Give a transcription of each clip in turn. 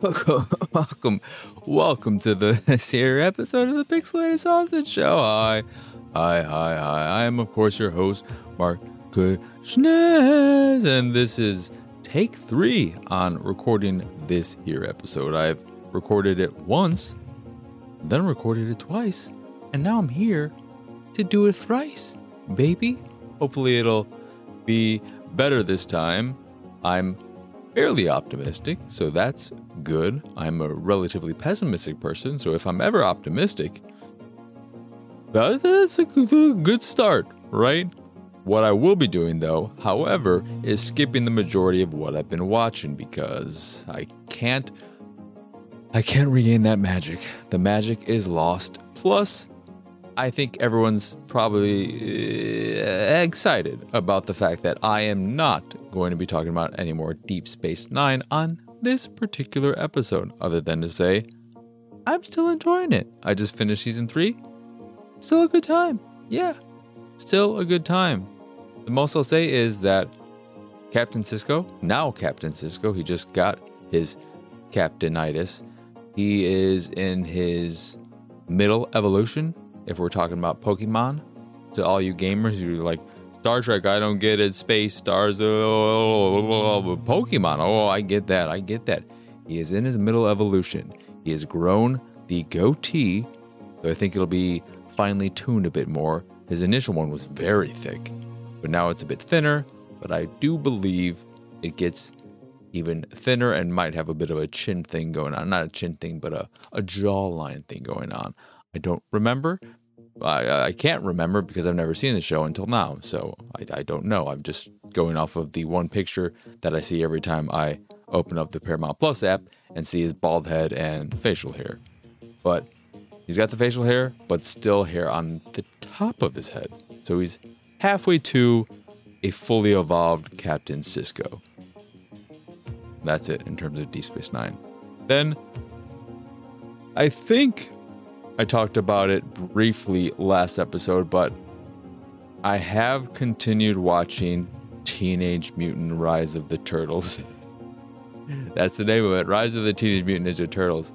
Welcome, welcome, welcome to the here episode of the Pixelated Sausage Show. Hi, hi, hi, hi. I am, of course, your host, Marc Kushnez, and this is take three on recording this here episode. I've recorded it once, then recorded it twice, and now I'm here to do it thrice, baby. Hopefully, it'll be better this time. I'm fairly optimistic, so that's good. I'm a relatively pessimistic person, so if I'm ever optimistic, that's a good start, right? What I will be doing, though, however, is skipping the majority of what I've been watching because I can't. I can't regain that magic. The magic is lost. Plus, I think everyone's probably uh, excited about the fact that I am not going to be talking about any more Deep Space Nine on this particular episode, other than to say, I'm still enjoying it. I just finished season three. Still a good time. Yeah, still a good time. The most I'll say is that Captain Sisko, now Captain Sisko, he just got his captainitis. He is in his middle evolution, if we're talking about Pokemon. To all you gamers who are like, Star Trek, I don't get it. Space, stars, oh, oh, oh, oh Pokemon. Oh, I get that. I get that. He is in his middle evolution. He has grown the goatee, so I think it'll be finely tuned a bit more. His initial one was very thick, but now it's a bit thinner. But I do believe it gets even thinner and might have a bit of a chin thing going on. Not a chin thing, but a, a jawline thing going on. I don't remember. I, I can't remember because I've never seen the show until now. So I, I don't know. I'm just going off of the one picture that I see every time I open up the Paramount Plus app and see his bald head and facial hair. But he's got the facial hair, but still hair on the top of his head. So he's halfway to a fully evolved Captain Sisko. That's it in terms of Deep Space Nine. Then I think I talked about it briefly last episode, but I have continued watching Teenage Mutant Rise of the Turtles. That's the name of it Rise of the Teenage Mutant Ninja Turtles.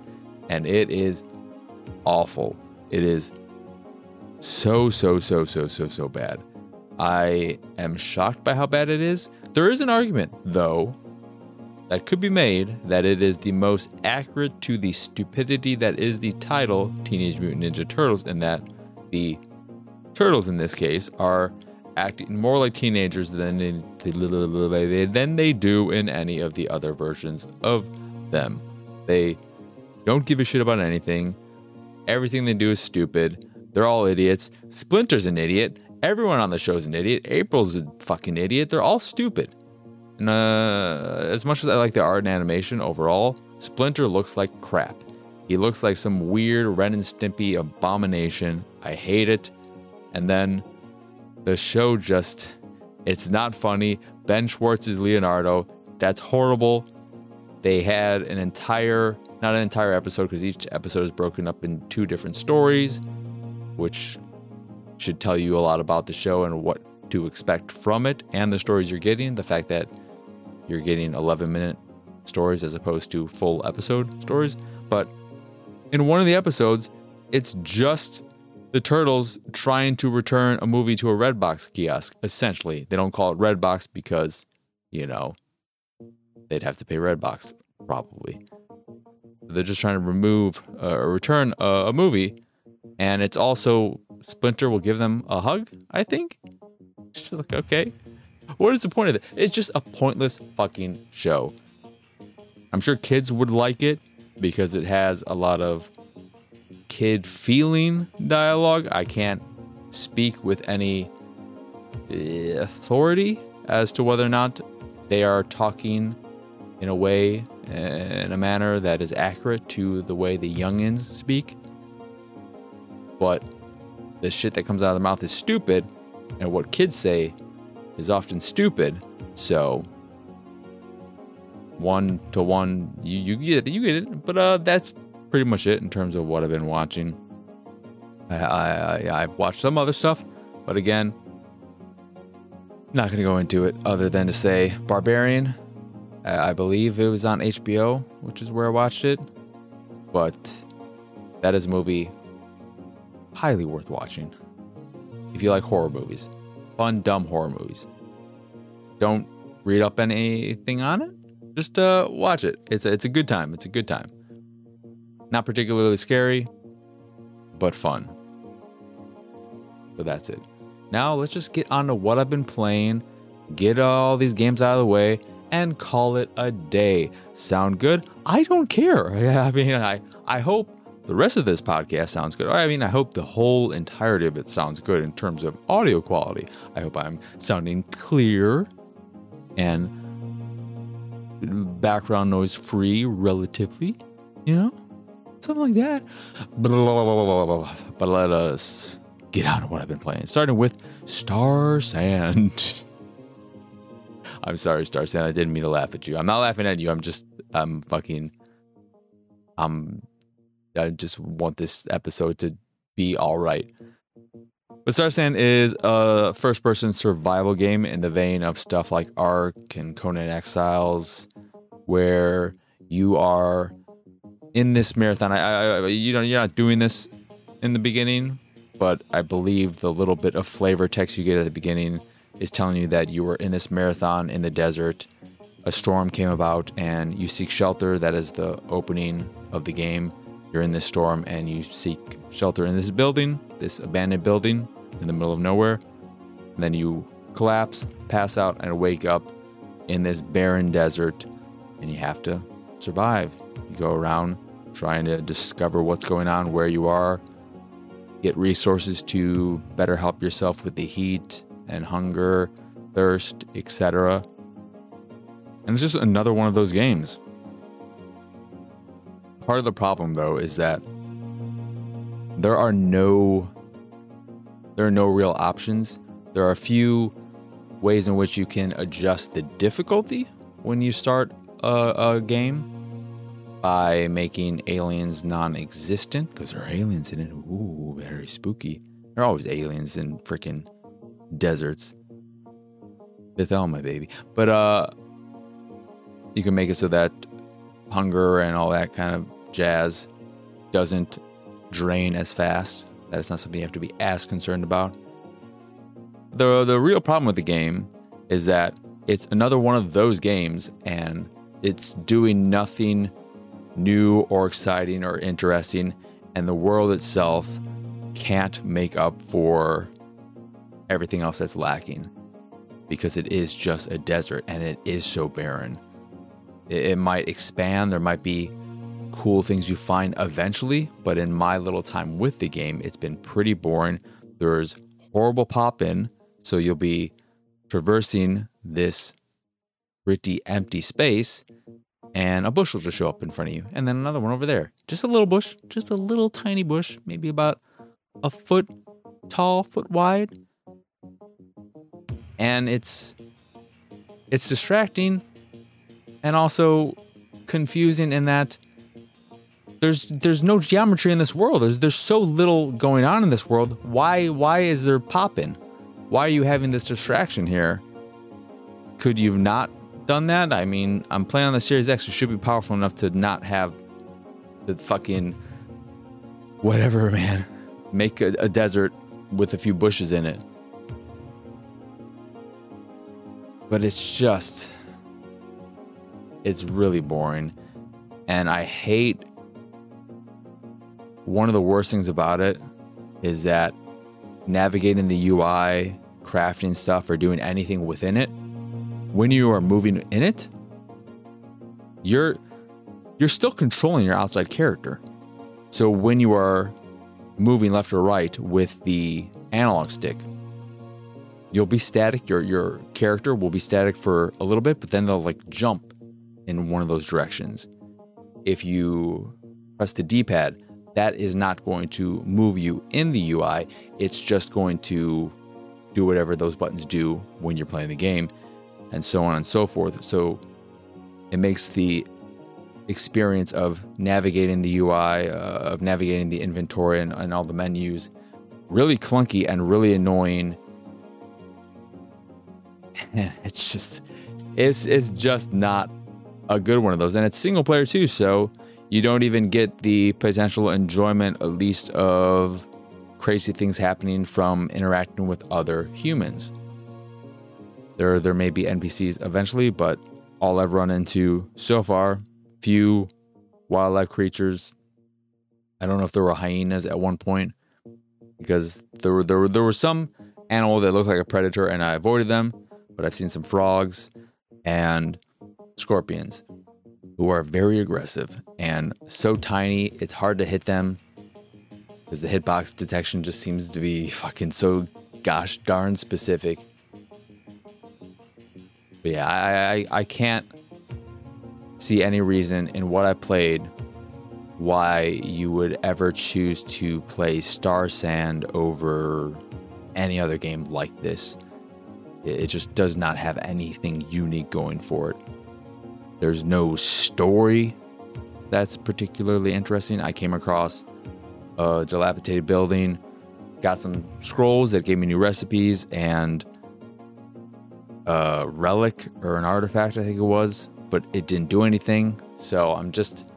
And it is awful. It is so, so, so, so, so, so bad. I am shocked by how bad it is. There is an argument, though, that could be made that it is the most accurate to the stupidity that is the title Teenage Mutant Ninja Turtles, and that the turtles in this case are acting more like teenagers than in the, than they do in any of the other versions of them. They don't give a shit about anything. Everything they do is stupid. They're all idiots. Splinter's an idiot. Everyone on the show's an idiot. April's a fucking idiot. They're all stupid. And uh, as much as I like the art and animation overall, Splinter looks like crap. He looks like some weird Ren and Stimpy abomination. I hate it. And then the show just, it's not funny. Ben Schwartz is Leonardo. That's horrible. They had an entire, not an entire episode, because each episode is broken up in two different stories, which should tell you a lot about the show and what to expect from it and the stories you're getting. The fact that you're getting 11 minute stories as opposed to full episode stories. But in one of the episodes, it's just the turtles trying to return a movie to a Redbox kiosk. Essentially, they don't call it Redbox because, you know, they'd have to pay Redbox probably. They're just trying to remove uh, or return a, a movie, and it's also Splinter will give them a hug. I think. She's like, okay, what is the point of it? It's just a pointless fucking show. I'm sure kids would like it because it has a lot of kid feeling dialogue. I can't speak with any eh, authority as to whether or not they are talking in a way, in a manner that is accurate to the way the youngins speak. But the shit that comes out of their mouth is stupid, and what kids say is often stupid. So one to one, you, you get it, you get it. But uh, that's pretty much it in terms of what I've been watching. I, I, I've watched some other stuff, but again, not going to go into it other than to say Barbarian. I believe it was on HBO, which is where I watched it. But that is a movie highly worth watching if you like horror movies, fun, dumb horror movies. Don't read up anything on it. Just uh, watch it. It's a, it's a good time. It's a good time. Not particularly scary, but fun. So that's it. Now let's just get on to what I've been playing, get all these games out of the way, and call it a day. Sound good? I don't care. I mean, I, I hope the rest of this podcast sounds good. I mean, I hope the whole entirety of it sounds good in terms of audio quality. I hope I'm sounding clear and background noise free relatively, you know? Something like that. But let us get on to what I've been playing. Starting with Starsand. I'm sorry, Starsand. I didn't mean to laugh at you. I'm not laughing at you. I'm just, I'm fucking, I'm, I just want this episode to be all right. But Starsand is a first person survival game in the vein of stuff like Ark and Conan Exiles, where you are in this marathon. I, I, you know, you're not doing this in the beginning, but I believe the little bit of flavor text you get at the beginning is telling you that you were in this marathon in the desert. A storm came about, and you seek shelter. That is the opening of the game. You're in this storm, and you seek shelter in this building, this abandoned building in the middle of nowhere. And then you collapse, pass out, and wake up in this barren desert, and you have to survive. You go around trying to discover what's going on, where you are, get resources to better help yourself with the heat and hunger, thirst, etc. And it's just another one of those games. Part of the problem though is that there are no there are no real options. There are a few ways in which you can adjust the difficulty when you start a, a game by making aliens non-existent because there are aliens in it. Ooh, very spooky. There are always aliens in freaking deserts. Bethel, my baby. But uh, you can make it so that hunger and all that kind of jazz doesn't drain as fast. That is not something you have to be as concerned about. The the real problem with the game is that it's another one of those games and it's doing nothing new or exciting or interesting and the world itself can't make up for everything else that's lacking because it is just a desert and it is so barren. It, it might expand, there might be cool things you find eventually, but in my little time with the game, it's been pretty boring. There's horrible pop in, so you'll be traversing this pretty empty space and a bush will just show up in front of you and then another one over there just a little bush just a little tiny bush maybe about a foot tall foot wide and it's it's distracting and also confusing in that there's there's no geometry in this world. There's there's so little going on in this world. Why why is there popping? Why are you having this distraction here? Could you have not done that? I mean, I'm playing on the Series X. It should be powerful enough to not have the fucking whatever, man. Make a, a desert with a few bushes in it. but it's just it's really boring and i hate one of the worst things about it is that navigating the ui crafting stuff or doing anything within it when you are moving in it you're you're still controlling your outside character so when you are moving left or right with the analog stick you'll be static. Your your character will be static for a little bit, but then they'll like jump in one of those directions. If you press the D-pad, that is not going to move you in the UI. It's just going to do whatever those buttons do when you're playing the game, and so on and so forth. So it makes the experience of navigating the UI, uh, of navigating the inventory and, and all the menus, really clunky and really annoying And it's just it's it's just not a good one of those. And it's single player too, so you don't even get the potential enjoyment, at least, of crazy things happening from interacting with other humans. There, there may be NPCs eventually, but all I've run into so far, few wildlife creatures. I don't know if there were hyenas at one point because there were there were, there were some animal that looked like a predator and I avoided them, but I've seen some frogs and scorpions who are very aggressive and so tiny it's hard to hit them because the hitbox detection just seems to be fucking so gosh darn specific. But yeah, I, I, I can't see any reason in what I played why you would ever choose to play Starsand over any other game like this. It just does not have anything unique going for it. There's no story that's particularly interesting. I came across a dilapidated building, got some scrolls that gave me new recipes, and a relic or an artifact, I think it was, but it didn't do anything. So I'm just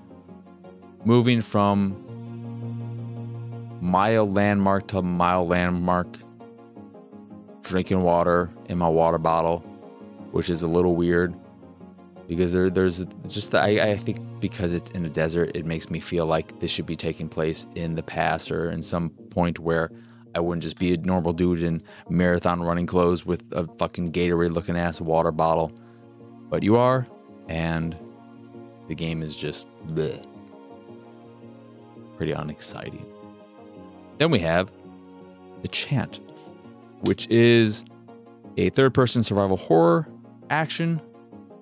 moving from mile landmark to mile landmark, drinking water in my water bottle, which is a little weird because there, there's just I, I think because it's in a desert, it makes me feel like this should be taking place in the past or in some point where I wouldn't just be a normal dude in marathon running clothes with a fucking Gatorade looking ass water bottle, but you are, and the game is just bleh. pretty unexciting. Then we have the Chant, which is a third-person survival horror action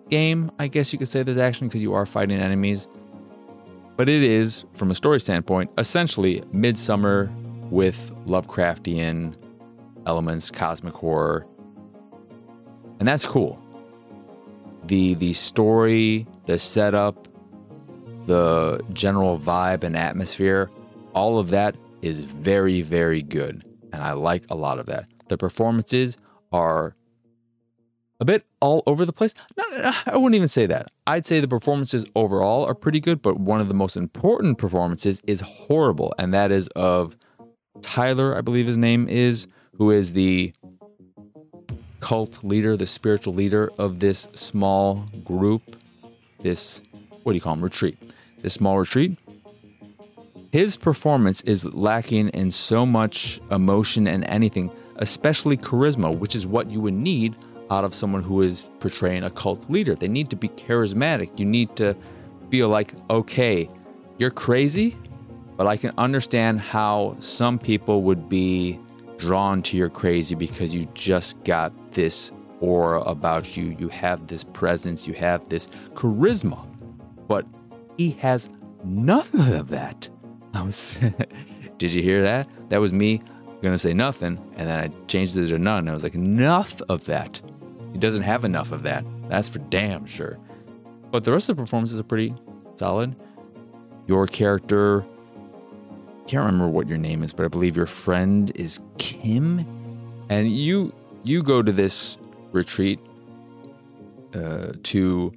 game. I guess you could say there's action because you are fighting enemies. But it is, from a story standpoint, essentially Midsommar with Lovecraftian elements, cosmic horror. And that's cool. The the story, the setup, the general vibe and atmosphere, all of that is very, very good. And I like a lot of that. The performances are a bit all over the place. No, uh, I wouldn't even say that. I'd say the performances overall are pretty good, but one of the most important performances is horrible, and that is of Tyler, I believe his name is, who is the cult leader, the spiritual leader of this small group, this, what do you call him, retreat, this small retreat. His performance is lacking in so much emotion and anything, especially charisma, which is what you would need out of someone who is portraying a cult leader. They need to be charismatic. You need to feel like, okay, you're crazy, but I can understand how some people would be drawn to your crazy because you just got this aura about you. You have this presence, you have this charisma. But he has none of that. I was Did you hear that? That was me gonna say nothing, and then I changed it to none. I was like, enough of that. He doesn't have enough of that. That's for damn sure. But the rest of the performances are pretty solid. Your character, can't remember what your name is, but I believe your friend is Kim, and you you go to this retreat uh, to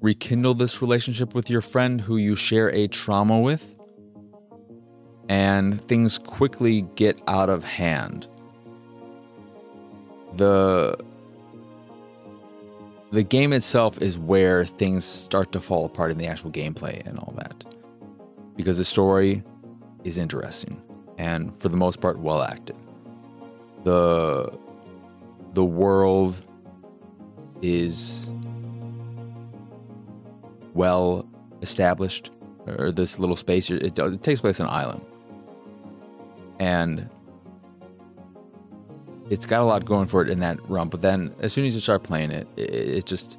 rekindle this relationship with your friend who you share a trauma with, and things quickly get out of hand. The the game itself is where things start to fall apart in the actual gameplay and all that. Because the story is interesting and for the most part well acted. The the world is well established or this little space it, it takes place on an island. And it's got a lot going for it in that realm. But then as soon as you start playing it, it, it just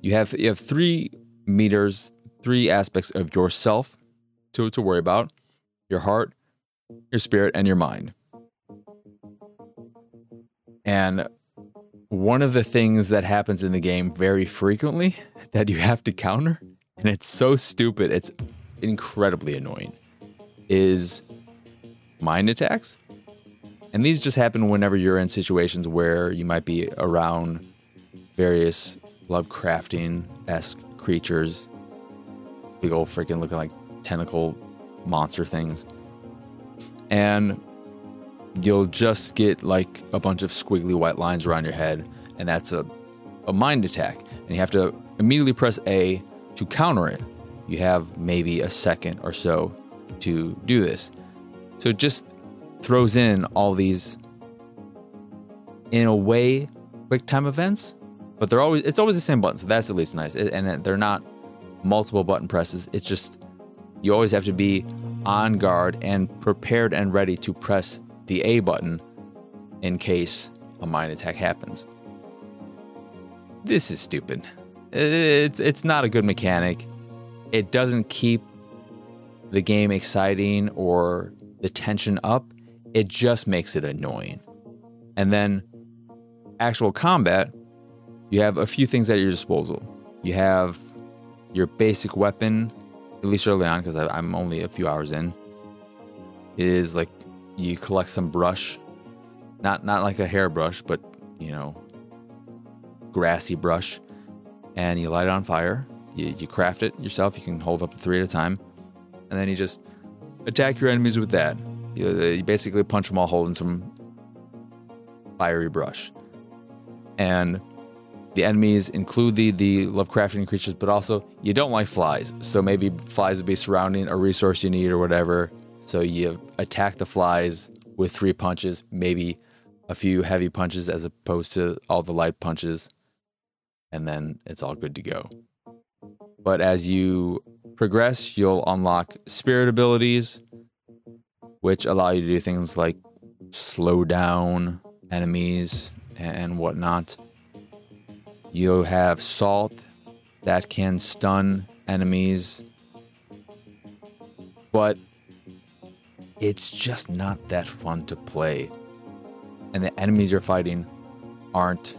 you have you have three meters, three aspects of yourself to to worry about: your heart, your spirit, and your mind. And one of the things that happens in the game very frequently that you have to counter, and it's so stupid, it's incredibly annoying, is mind attacks. And these just happen whenever you're in situations where you might be around various Lovecrafting esque creatures, big old freaking looking like tentacle monster things. And you'll just get like a bunch of squiggly white lines around your head, and that's a, a mind attack. And you have to immediately press A to counter it. You have maybe a second or so to do this. So just throws in all these, in a way, quick time events, but they're always it's always the same button. So that's at least nice, and they're not multiple button presses. It's just you always have to be on guard and prepared and ready to press the A button in case a mind attack happens. This is stupid. It's it's not a good mechanic. It doesn't keep the game exciting or the tension up. It just makes it annoying. And then actual combat, you have a few things at your disposal. You have your basic weapon, at least early on, because I'm only a few hours in. Is like you collect some brush, not not like a hairbrush, but you know, grassy brush, and you light it on fire. You, you craft it yourself. You can hold up three at a time, and then you just attack your enemies with that. You, you basically punch them all holding some fiery brush, and the enemies include the the Lovecraftian creatures, but also you don't like flies, so maybe flies would be surrounding a resource you need or whatever. So you attack the flies with three punches, maybe a few heavy punches as opposed to all the light punches, and then it's all good to go. But as you progress, you'll unlock spirit abilities, which allow you to do things like slow down enemies and whatnot. You'll have salt that can stun enemies, but it's just not that fun to play. And the enemies you're fighting aren't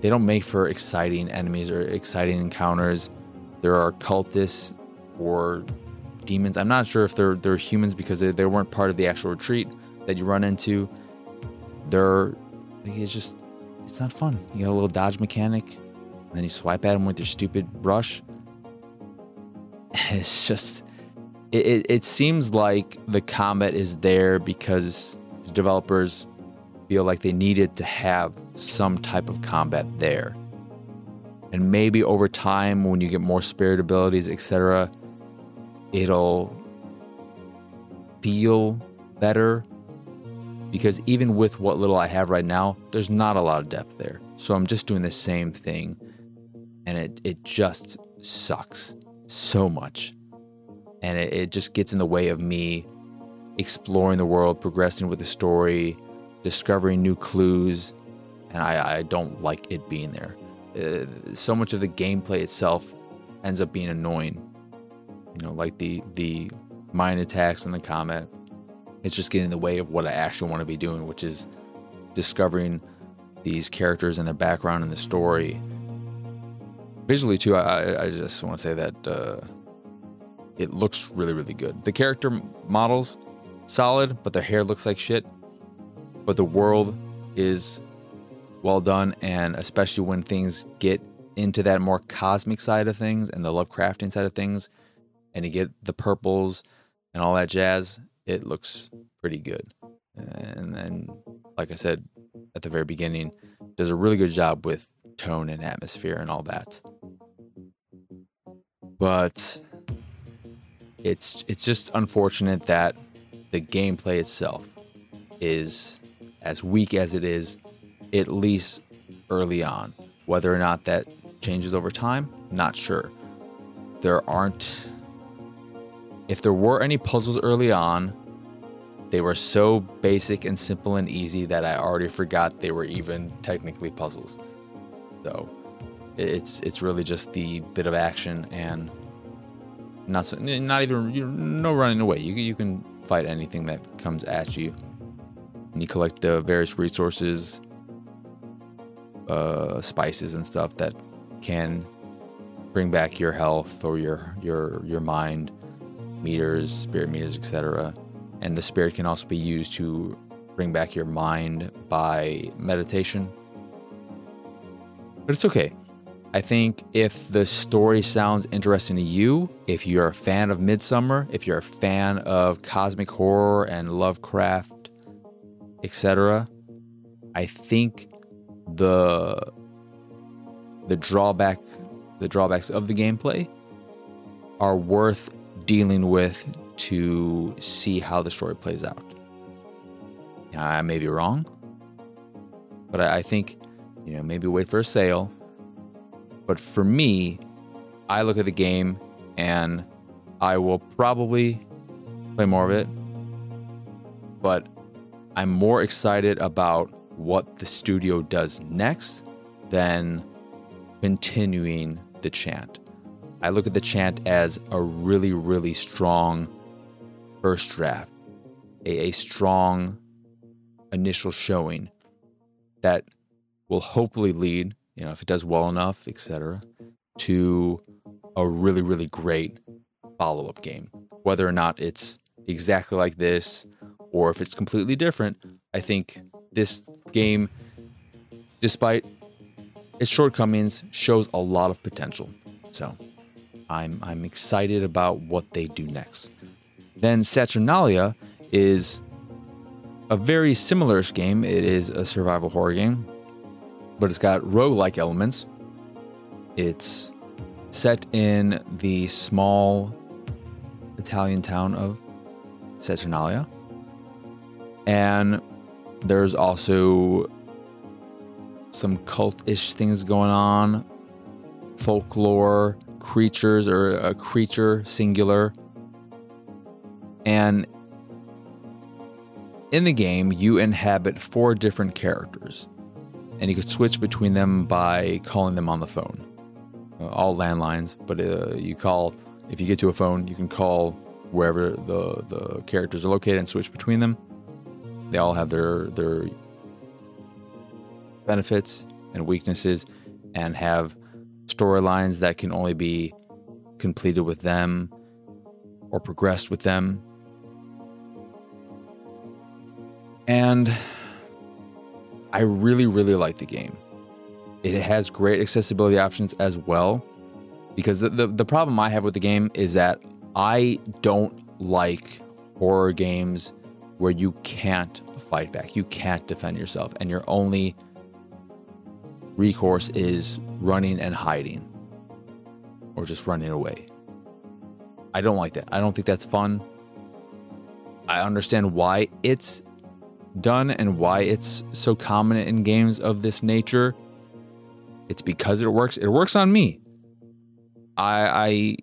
they don't make for exciting enemies or exciting encounters. There are cultists or demons. I'm not sure if they're they're humans because they, they weren't part of the actual retreat that you run into. They're it's just it's not fun. You got a little dodge mechanic, and then you swipe at them with your stupid brush. It's just it, it, it seems like the combat is there because the developers feel like they needed to have some type of combat there. And maybe over time, when you get more spirit abilities, etc., it'll feel better. Because even with what little I have right now, there's not a lot of depth there. So I'm just doing the same thing. And it, it just sucks so much and it, it just gets in the way of me exploring the world, progressing with the story, discovering new clues, and I, I don't like it being there. Uh, so much of the gameplay itself ends up being annoying. You know, like the the mind attacks and the combat. It's just getting in the way of what I actually want to be doing, which is discovering these characters and their background and the story. Visually, too, I, I just want to say that uh, it looks really, really good. The character models, solid, but their hair looks like shit. But the world is well done, and especially when things get into that more cosmic side of things and the Lovecraftian side of things, and you get the purples and all that jazz, it looks pretty good. And then, like I said at the very beginning, does a really good job with tone and atmosphere and all that. But it's it's just unfortunate that the gameplay itself is as weak as it is, at least early on. Whether or not that changes over time, not sure. There aren't. If there were any puzzles early on, they were so basic and simple and easy that I already forgot they were even technically puzzles. So it's it's really just the bit of action and not so, not even no running away. You you can fight anything that comes at you, and you collect the various resources, uh, spices and stuff that can bring back your health or your your your mind meters, spirit meters, etc. And the spirit can also be used to bring back your mind by meditation. But it's okay. I think if the story sounds interesting to you, if you're a fan of Midsommar, if you're a fan of cosmic horror and Lovecraft, etc., I think the the drawback the drawbacks of the gameplay are worth dealing with to see how the story plays out. I may be wrong, but I, think you know maybe wait for a sale but for me, I look at the game and I will probably play more of it. But I'm more excited about what the studio does next than continuing the chant. I look at the chant as a really, really strong first draft, a, a strong initial showing that will hopefully lead you know, if it does well enough, etc., to a really, really great follow up game. Whether or not it's exactly like this or if it's completely different, I think this game, despite its shortcomings, shows a lot of potential. So I'm, I'm excited about what they do next. Then Saturnalia is a very similar game. It is a survival horror game but it's got roguelike elements. It's set in the small Italian town of Saturnalia. And there's also some cult-ish things going on, folklore, creatures or a creature singular. And in the game, you inhabit four different characters and you could switch between them by calling them on the phone. Uh, all landlines, but uh, you call if you get to a phone, you can call wherever the the characters are located and switch between them. They all have their their benefits and weaknesses, and have storylines that can only be completed with them or progressed with them. And I really, really like the game. It has great accessibility options as well. Because the, the, the problem I have with the game is that I don't like horror games where you can't fight back, you can't defend yourself, and your only recourse is running and hiding or just running away. I don't like that. I don't think that's fun. I understand why it's done and why it's so common in games of this nature. It's because it works. It works on me. I, I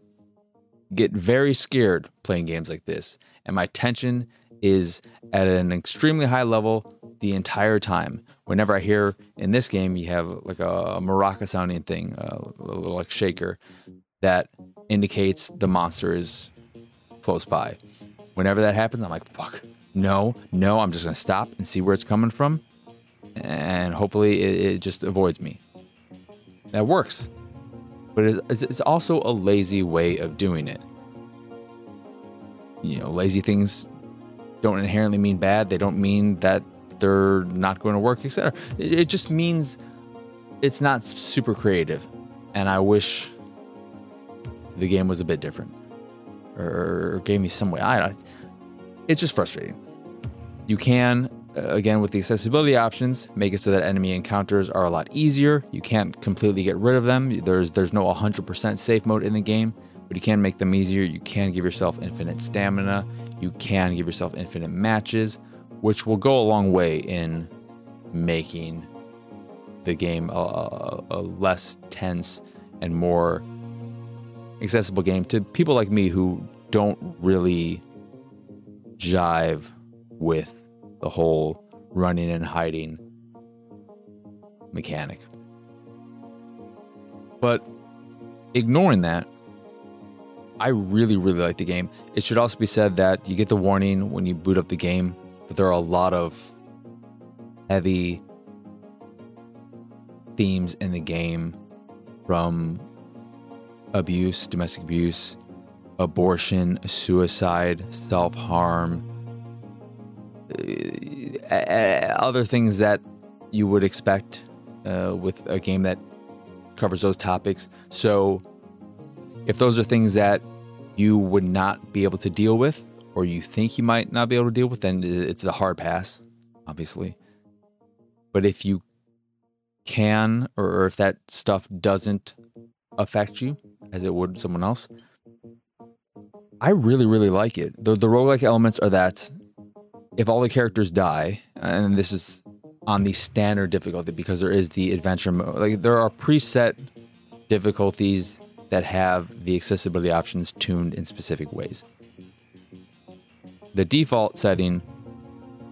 get very scared playing games like this, and my tension is at an extremely high level the entire time. Whenever I hear in this game, you have like a, maraca sounding thing, a little like shaker, that indicates the monster is close by. Whenever that happens, I'm like, fuck, no, no, I'm just to stop and see where it's coming from. And hopefully it, it just avoids me. That works. But it's, it's also a lazy way of doing it. You know, lazy things don't inherently mean bad. They don't mean that they're not going to work, etc. It, it just means it's not super creative. And I wish the game was a bit different or, gave me some way. I, it's just frustrating. You can, uh, again, with the accessibility options, make it so that enemy encounters are a lot easier. You can't completely get rid of them. There's there's no 100% safe mode in the game, but you can make them easier. You can give yourself infinite stamina. You can give yourself infinite matches, which will go a long way in making the game a, a, a less tense and more accessible game to people like me who don't really jive with the whole running and hiding mechanic. But ignoring that, I really, really like the game. It should also be said that you get the warning when you boot up the game, but there are a lot of heavy themes in the game from abuse, domestic abuse, abortion, suicide, self harm, uh, other things that you would expect uh, with a game that covers those topics. So if those are things that you would not be able to deal with, or you think you might not be able to deal with, then it's a hard pass, obviously. But if you can, or if that stuff doesn't affect you as it would someone else, I really, really like it. The, the roguelike elements are that if all the characters die, and this is on the standard difficulty because there is the adventure mode, like there are preset difficulties that have the accessibility options tuned in specific ways. The default setting,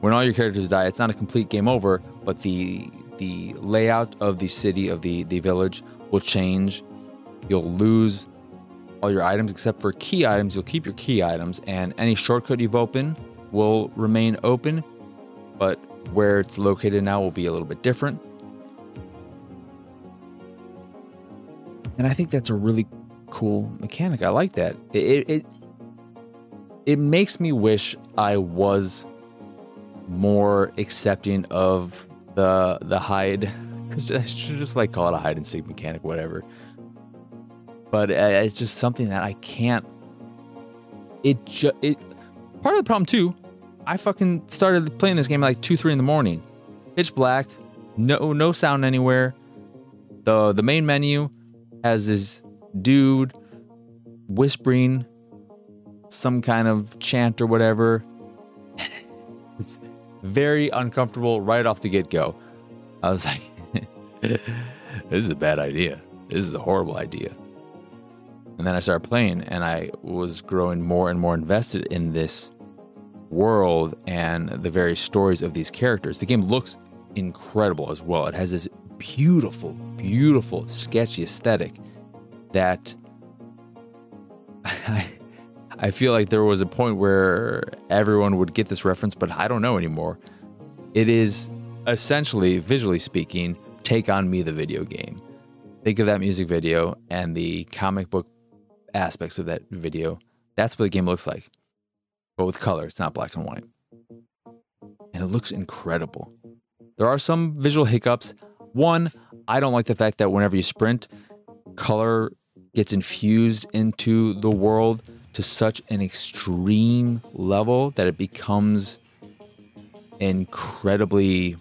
when all your characters die, it's not a complete game over, but the the layout of the city of the the village will change. You'll lose all your items except for key items. You'll keep your key items, and any shortcut you've opened will remain open, but where it's located now will be a little bit different. And I think that's a really cool mechanic. I like that. It it it makes me wish I was more accepting of the the hide. I should just like call it a hide and seek mechanic, whatever. But uh, it's just something that I can't. It just it. Part of the problem too. I fucking started playing this game at like two, three in the morning, pitch black, no no sound anywhere. the The main menu has this dude whispering some kind of chant or whatever. it's very uncomfortable right off the get go. I was like, this is a bad idea. This is a horrible idea. And then I started playing and I was growing more and more invested in this world and the various stories of these characters. The game looks incredible as well. It has this beautiful, beautiful, sketchy aesthetic that I, I feel like there was a point where everyone would get this reference, but I don't know anymore. It is essentially, visually speaking, Take On Me the video game. Think of that music video and the comic book aspects of that video. That's what the game looks like, but with color. It's not black and white. And it looks incredible. There are some visual hiccups. One, I don't like the fact that whenever you sprint, color gets infused into the world to such an extreme level that it becomes incredibly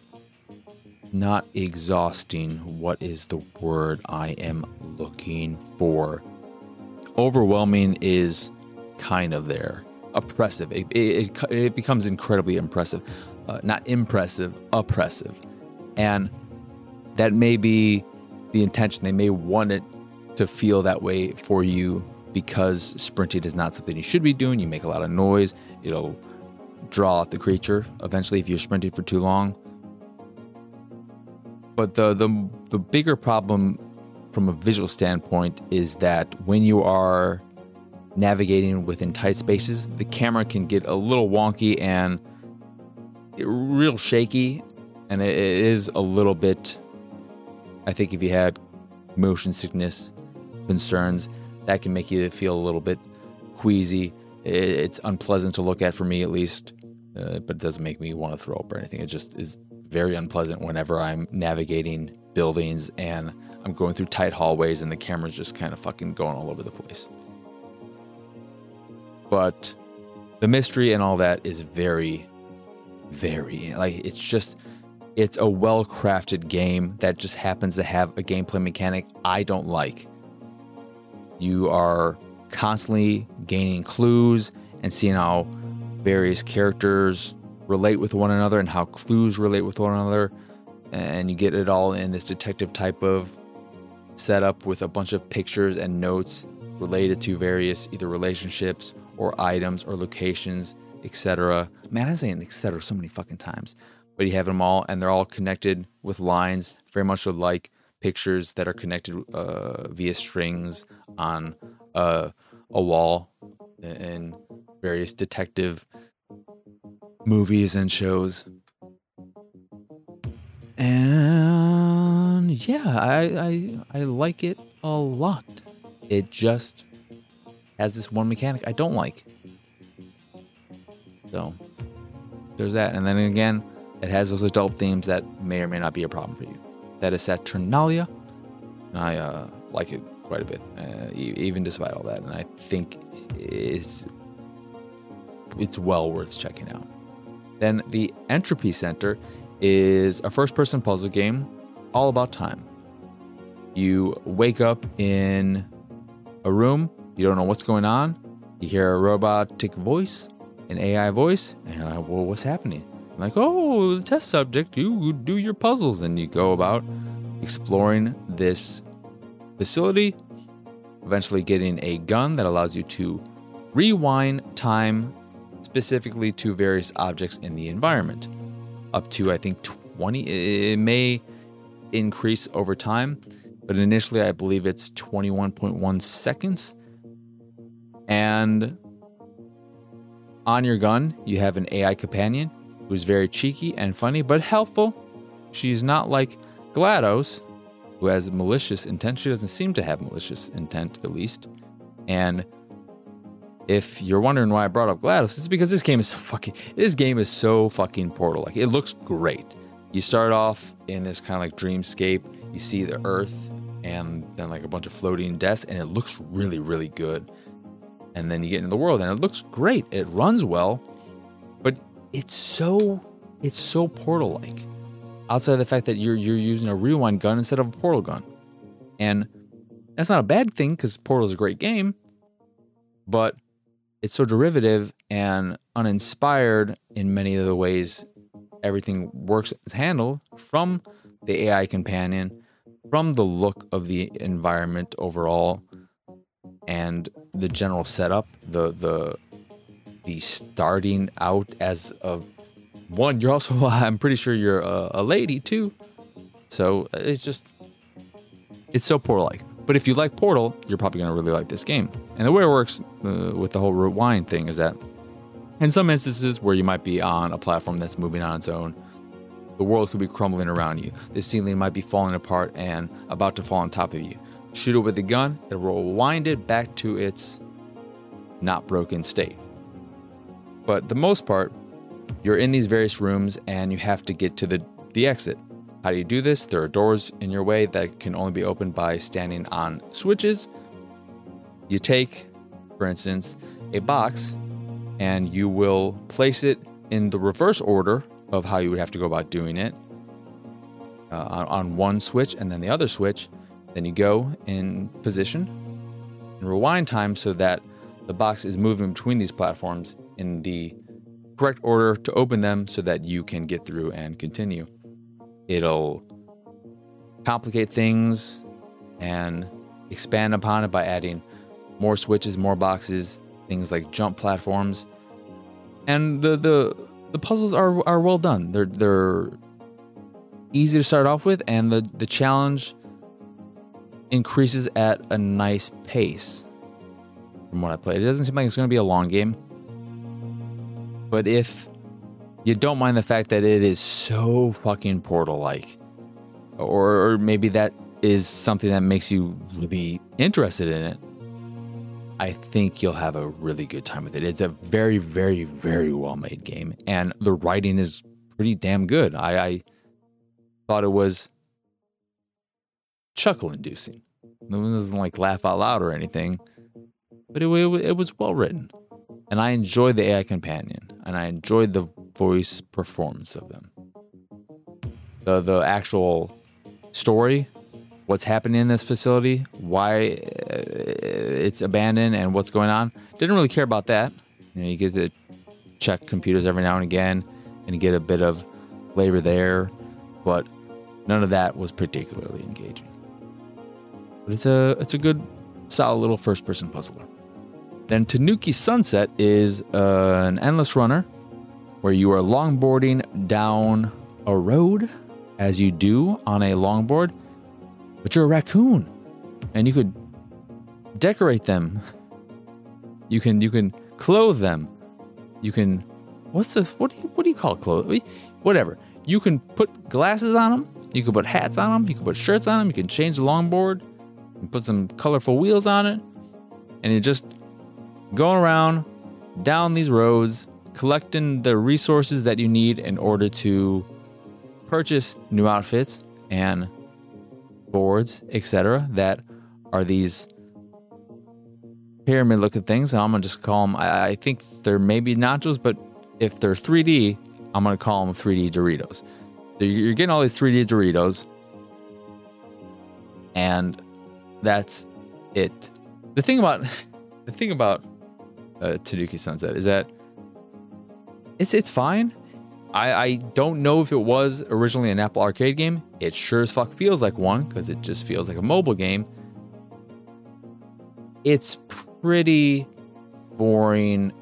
not exhausting. What is the word I am looking for? Overwhelming is kind of there. Oppressive. It, it, it becomes incredibly impressive. Uh, not impressive, oppressive. And that may be the intention. They may want it to feel that way for you because sprinting is not something you should be doing. You make a lot of noise. It'll draw out the creature eventually if you're sprinting for too long. But the the the bigger problem from a visual standpoint is that when you are navigating within tight spaces, the camera can get a little wonky and real shaky, and it is a little bit. I think if you had motion sickness concerns, that can make you feel a little bit queasy. It's unpleasant to look at for me, at least, uh, but it doesn't make me want to throw up or anything. It just is very unpleasant whenever I'm navigating buildings and I'm going through tight hallways and the camera's just kind of fucking going all over the place. But the mystery and all that is very, very like it's just it's a well crafted game that just happens to have a gameplay mechanic I don't like you are constantly gaining clues and seeing how various characters relate with one another and how clues relate with one another. And you get it all in this detective type of setup with a bunch of pictures and notes related to various either relationships or items or locations, etc. Man, I'm saying etc. so many fucking times. But you have them all, and they're all connected with lines, very much like pictures that are connected uh, via strings on a wall in various detective movies and shows. And yeah, I, I I like it a lot. It just has this one mechanic I don't like. So there's that. And then again, it has those adult themes that may or may not be a problem for you that is Saturnalia. I uh, like it quite a bit, uh, even despite all that. And I think it's it's well worth checking out. Then the Entropy Centre is a first-person puzzle game all about time. You wake up in a room, you don't know what's going on. You hear a robotic voice, an AI voice, and you're like, well, what's happening? Like, oh, the test subject, you do your puzzles. And you go about exploring this facility, eventually getting a gun that allows you to rewind time specifically to various objects in the environment. Up to, I think, 20. It may increase over time, but initially I believe it's 21.1 seconds. And on your gun, you have an AI companion who's very cheeky and funny, but helpful. She's not like GLaDOS, who has malicious intent. She doesn't seem to have malicious intent, at least. And if you're wondering why I brought up GLaDOS, it's because this game is fucking. This game is so fucking Portal. Like it looks great. You start off in this kind of like dreamscape. You see the Earth and then like a bunch of floating desks, and it looks really, really good. And then you get into the world, and it looks great. It runs well, it's so it's so Portal like. Outside of the fact that you're you're using a rewind gun instead of a portal gun, and that's not a bad thing because Portal is a great game, but it's so derivative and uninspired in many of the ways everything works is handled from the AI companion, from the look of the environment overall, and the general setup, the the the starting out as a one. You're also I'm pretty sure you're a, a lady too, so it's just it's so Portal like. But if you like Portal, you're probably going to really like this game. And the way it works uh, with the whole rewind thing is that in some instances where you might be on a platform that's moving on its own, the world could be crumbling around you. The ceiling might be falling apart and about to fall on top of you. Shoot it with a gun, it will rewind it back to its not broken state. But the most part, you're in these various rooms and you have to get to the, the exit. How do you do this? There are doors in your way that can only be opened by standing on switches. You take, for instance, a box and you will place it in the reverse order of how you would have to go about doing it uh, on, on one switch and then the other switch. Then you go in position and rewind time so that the box is moving between these platforms in the correct order to open them so that you can get through and continue. It'll complicate things and expand upon it by adding more switches, more boxes, things like jump platforms. And the the, the puzzles are are well done. They're they're easy to start off with and the, the challenge increases at a nice pace from what I played. It doesn't seem like it's going to be a long game. But if you don't mind the fact that it is so fucking Portal like. Or, or maybe that is something that makes you really interested in it. I think you'll have a really good time with it. It's a very, very, very well made game, and the writing is pretty damn good. I, I thought it was chuckle inducing. It wasn't like laugh out loud or anything, but it, it, it was well written. And I enjoyed the AI companion, and I enjoyed the voice performance of them. The the actual story, what's happening in this facility, why uh, it's abandoned, and what's going on. Didn't really care about that. You know, you get to check computers every now and again, and get a bit of labor there, but none of that was particularly engaging. But it's a it's a good, solid little first person puzzler. Then Tanuki Sunset is uh, an endless runner where you are longboarding down a road as you do on a longboard, but you're a raccoon and you could decorate them. You can you can clothe them. You can what's this? What do you what do you call clothes? Whatever. You can put glasses on them. You can put hats on them. You can put shirts on them. You can change the longboard and put some colorful wheels on it, and you just going around down these roads, collecting the resources that you need in order to purchase new outfits and boards, etc., that are these pyramid looking things, and I'm gonna just call them. I, I think they're maybe nachos, but if they're 3D, I'm gonna call them 3D Doritos. So you're getting all these 3D Doritos, and that's it. The thing about the thing about uh, Tanuki Sunset is that it's it's fine. I, I don't know if it was originally an Apple Arcade game. It sure as fuck feels like one because it just feels like a mobile game. It's pretty boring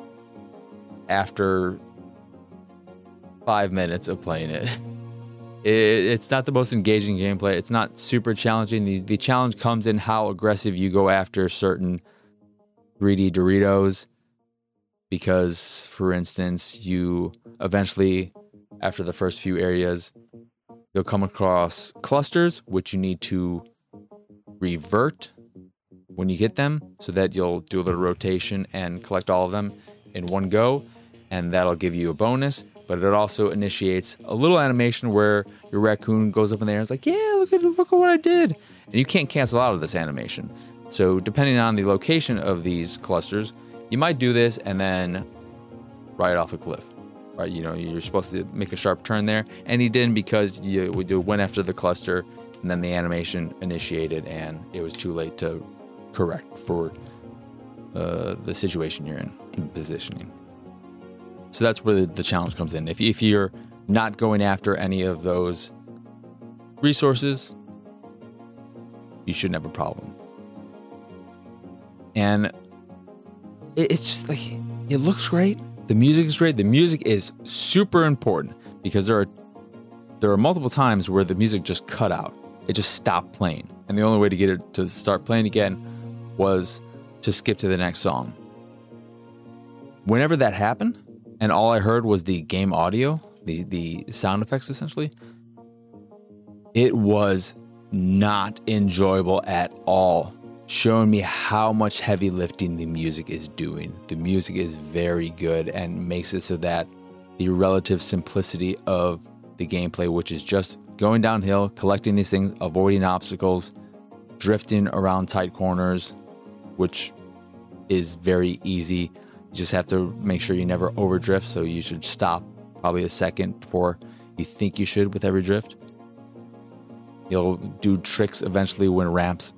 after five minutes of playing it. it. It's not the most engaging gameplay. It's not super challenging. The, the challenge comes in how aggressive you go after certain 3D Doritos. Because, for instance, you eventually, after the first few areas, you'll come across clusters, which you need to revert when you get them so that you'll do a little rotation and collect all of them in one go and that'll give you a bonus. But it also initiates a little animation where your raccoon goes up in the air and is like yeah look at look at what i did. And you can't cancel out of this animation. So depending on the location of these clusters you might do this and then ride off a cliff right you know you're supposed to make a sharp turn there and he didn't because you, you went after the cluster and then the animation initiated and it was too late to correct for uh, the situation you're in, positioning. So that's where the, the challenge comes in. If, if you're not going after any of those resources, you shouldn't have a problem. And it's just like, it looks great. The music is great. The music is super important because there are there are multiple times where the music just cut out. It just stopped playing. And the only way to get it to start playing again was to skip to the next song. Whenever that happened, and all I heard was the game audio, the, the sound effects essentially, it was not enjoyable at all. Showing me how much heavy lifting the music is doing. The music is very good and makes it so that the relative simplicity of the gameplay, which is just going downhill, collecting these things, avoiding obstacles, drifting around tight corners, which is very easy. You just have to make sure you never overdrift. So you should stop probably a second before you think you should with every drift. You'll do tricks eventually when ramps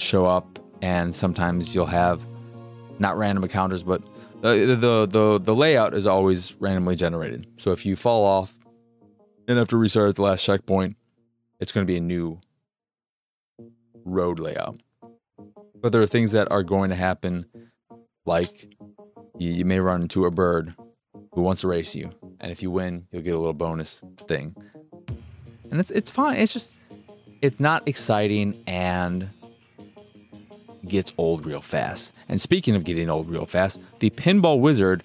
show up, and sometimes you'll have not random encounters, but the, the the the layout is always randomly generated. So if you fall off and have to restart at the last checkpoint, it's going to be a new road layout. But there are things that are going to happen, like you, you may run into a bird who wants to race you, and if you win, you'll get a little bonus thing. And it's it's fine. It's just it's not exciting and gets old real fast. And speaking of getting old real fast, the Pinball Wizard.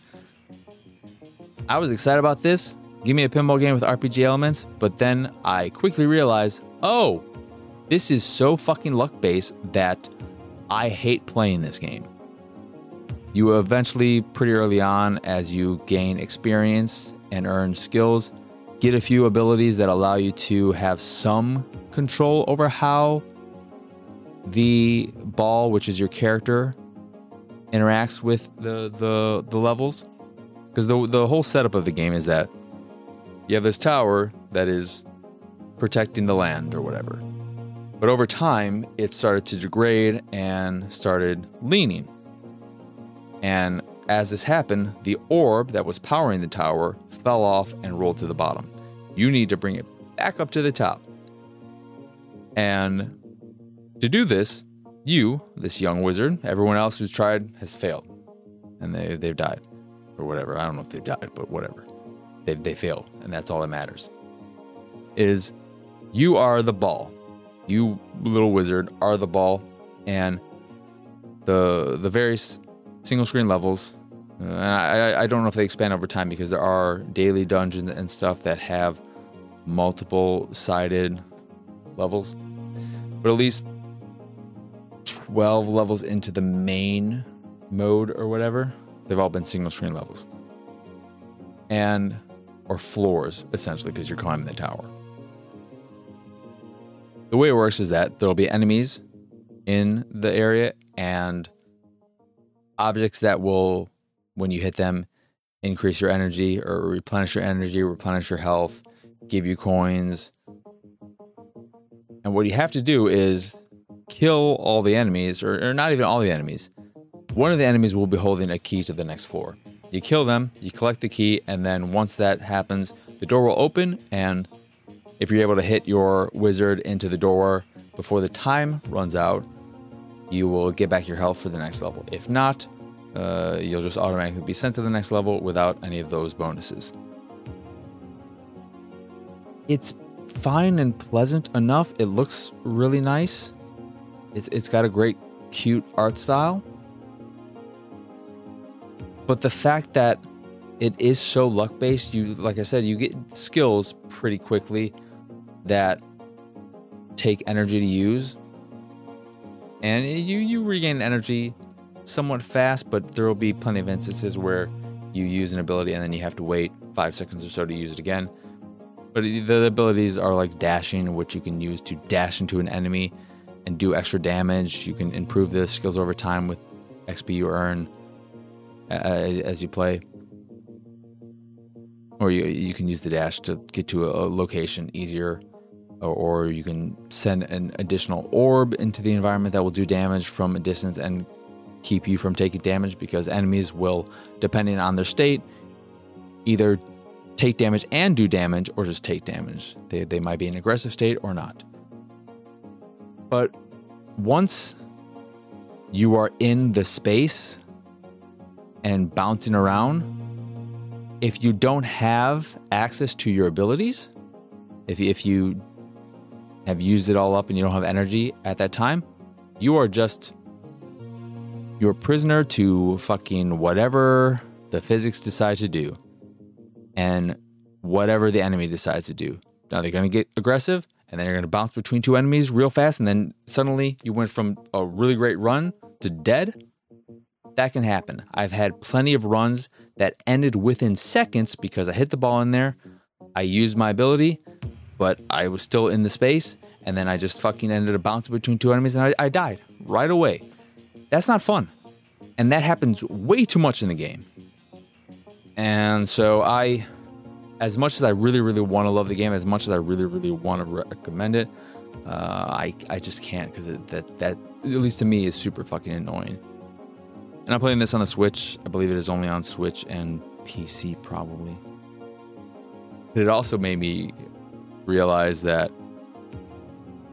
I was excited about this. Give me a pinball game with RPG elements, but then I quickly realized, oh, this is so fucking luck based that I hate playing this game. You eventually, pretty early on, as you gain experience and earn skills, get a few abilities that allow you to have some control over how the ball, which is your character, interacts with the the, the levels. Because the the whole setup of the game is that you have this tower that is protecting the land or whatever. But over time, it started to degrade and started leaning. And as this happened, the orb that was powering the tower fell off and rolled to the bottom. You need to bring it back up to the top. And to do this, you, this young wizard, everyone else who's tried has failed. And they, they've died. Or whatever. I don't know if they've died, but whatever. They, they failed. And that's all that matters. Is you are the ball you little wizard are the ball, and the the various single screen levels. And I, I don't know if they expand over time because there are daily dungeons and stuff that have multiple sided levels, but at least twelve levels into the main mode or whatever, they've all been single screen levels, and or floors essentially because you're climbing the tower the way it works is that there'll be enemies in the area and objects that will, when you hit them, increase your energy or replenish your energy, replenish your health, give you coins. And what you have to do is kill all the enemies, or, or not even all the enemies. One of the enemies will be holding a key to the next floor. You kill them, you collect the key, and then once that happens, the door will open. And if you're able to hit your wizard into the door before the time runs out, you will get back your health for the next level. If not, uh, you'll just automatically be sent to the next level without any of those bonuses. It's fine and pleasant enough. It looks really nice. It's, it's got a great, cute art style. But the fact that it is so luck based, you like I said, you get skills pretty quickly that take energy to use. And you, you regain energy somewhat fast, but there will be plenty of instances where you use an ability and then you have to wait five seconds or so to use it again. But the abilities are like dashing, which you can use to dash into an enemy and do extra damage. You can improve the skills over time with XP you earn as you play. Or you, you can use the dash to get to a, location easier. Or, you can send an additional orb into the environment that will do damage from a distance and keep you from taking damage because enemies will, depending on their state, either take damage and do damage or just take damage. They, they might be in aggressive state or not. But once you are in the space and bouncing around, if you don't have access to your abilities, if, if you have used it all up and you don't have energy at that time, you are just you're a prisoner to fucking whatever the physics decide to do and whatever the enemy decides to do. Now they're going to get aggressive and then you're going to bounce between two enemies real fast and then suddenly you went from a really great run to dead. That can happen. I've had plenty of runs that ended within seconds because I hit the ball in there. I used my ability, but I was still in the space and then I just fucking ended up bouncing between two enemies and I, I died right away. That's not fun. And that happens way too much in the game. And so I, as much as I really, really want to love the game, as much as I really, really want to recommend it, uh, I, I just can't because that, that, at least to me, is super fucking annoying. And I'm playing this on the Switch. I believe it is only on Switch and PC, probably. It also made me realize that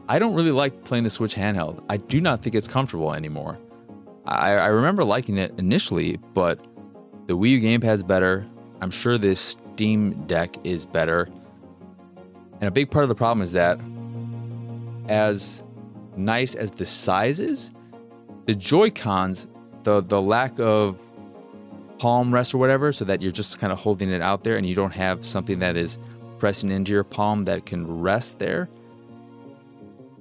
I don't really like playing the Switch handheld. I do not think it's comfortable anymore. I, I remember liking it initially, but the Wii U gamepad's better. I'm sure this Steam Deck is better. And a big part of the problem is that, as nice as the size is, the Joy Cons, the the lack of palm rest or whatever, so that you're just kind of holding it out there and you don't have something that is pressing into your palm that can rest there,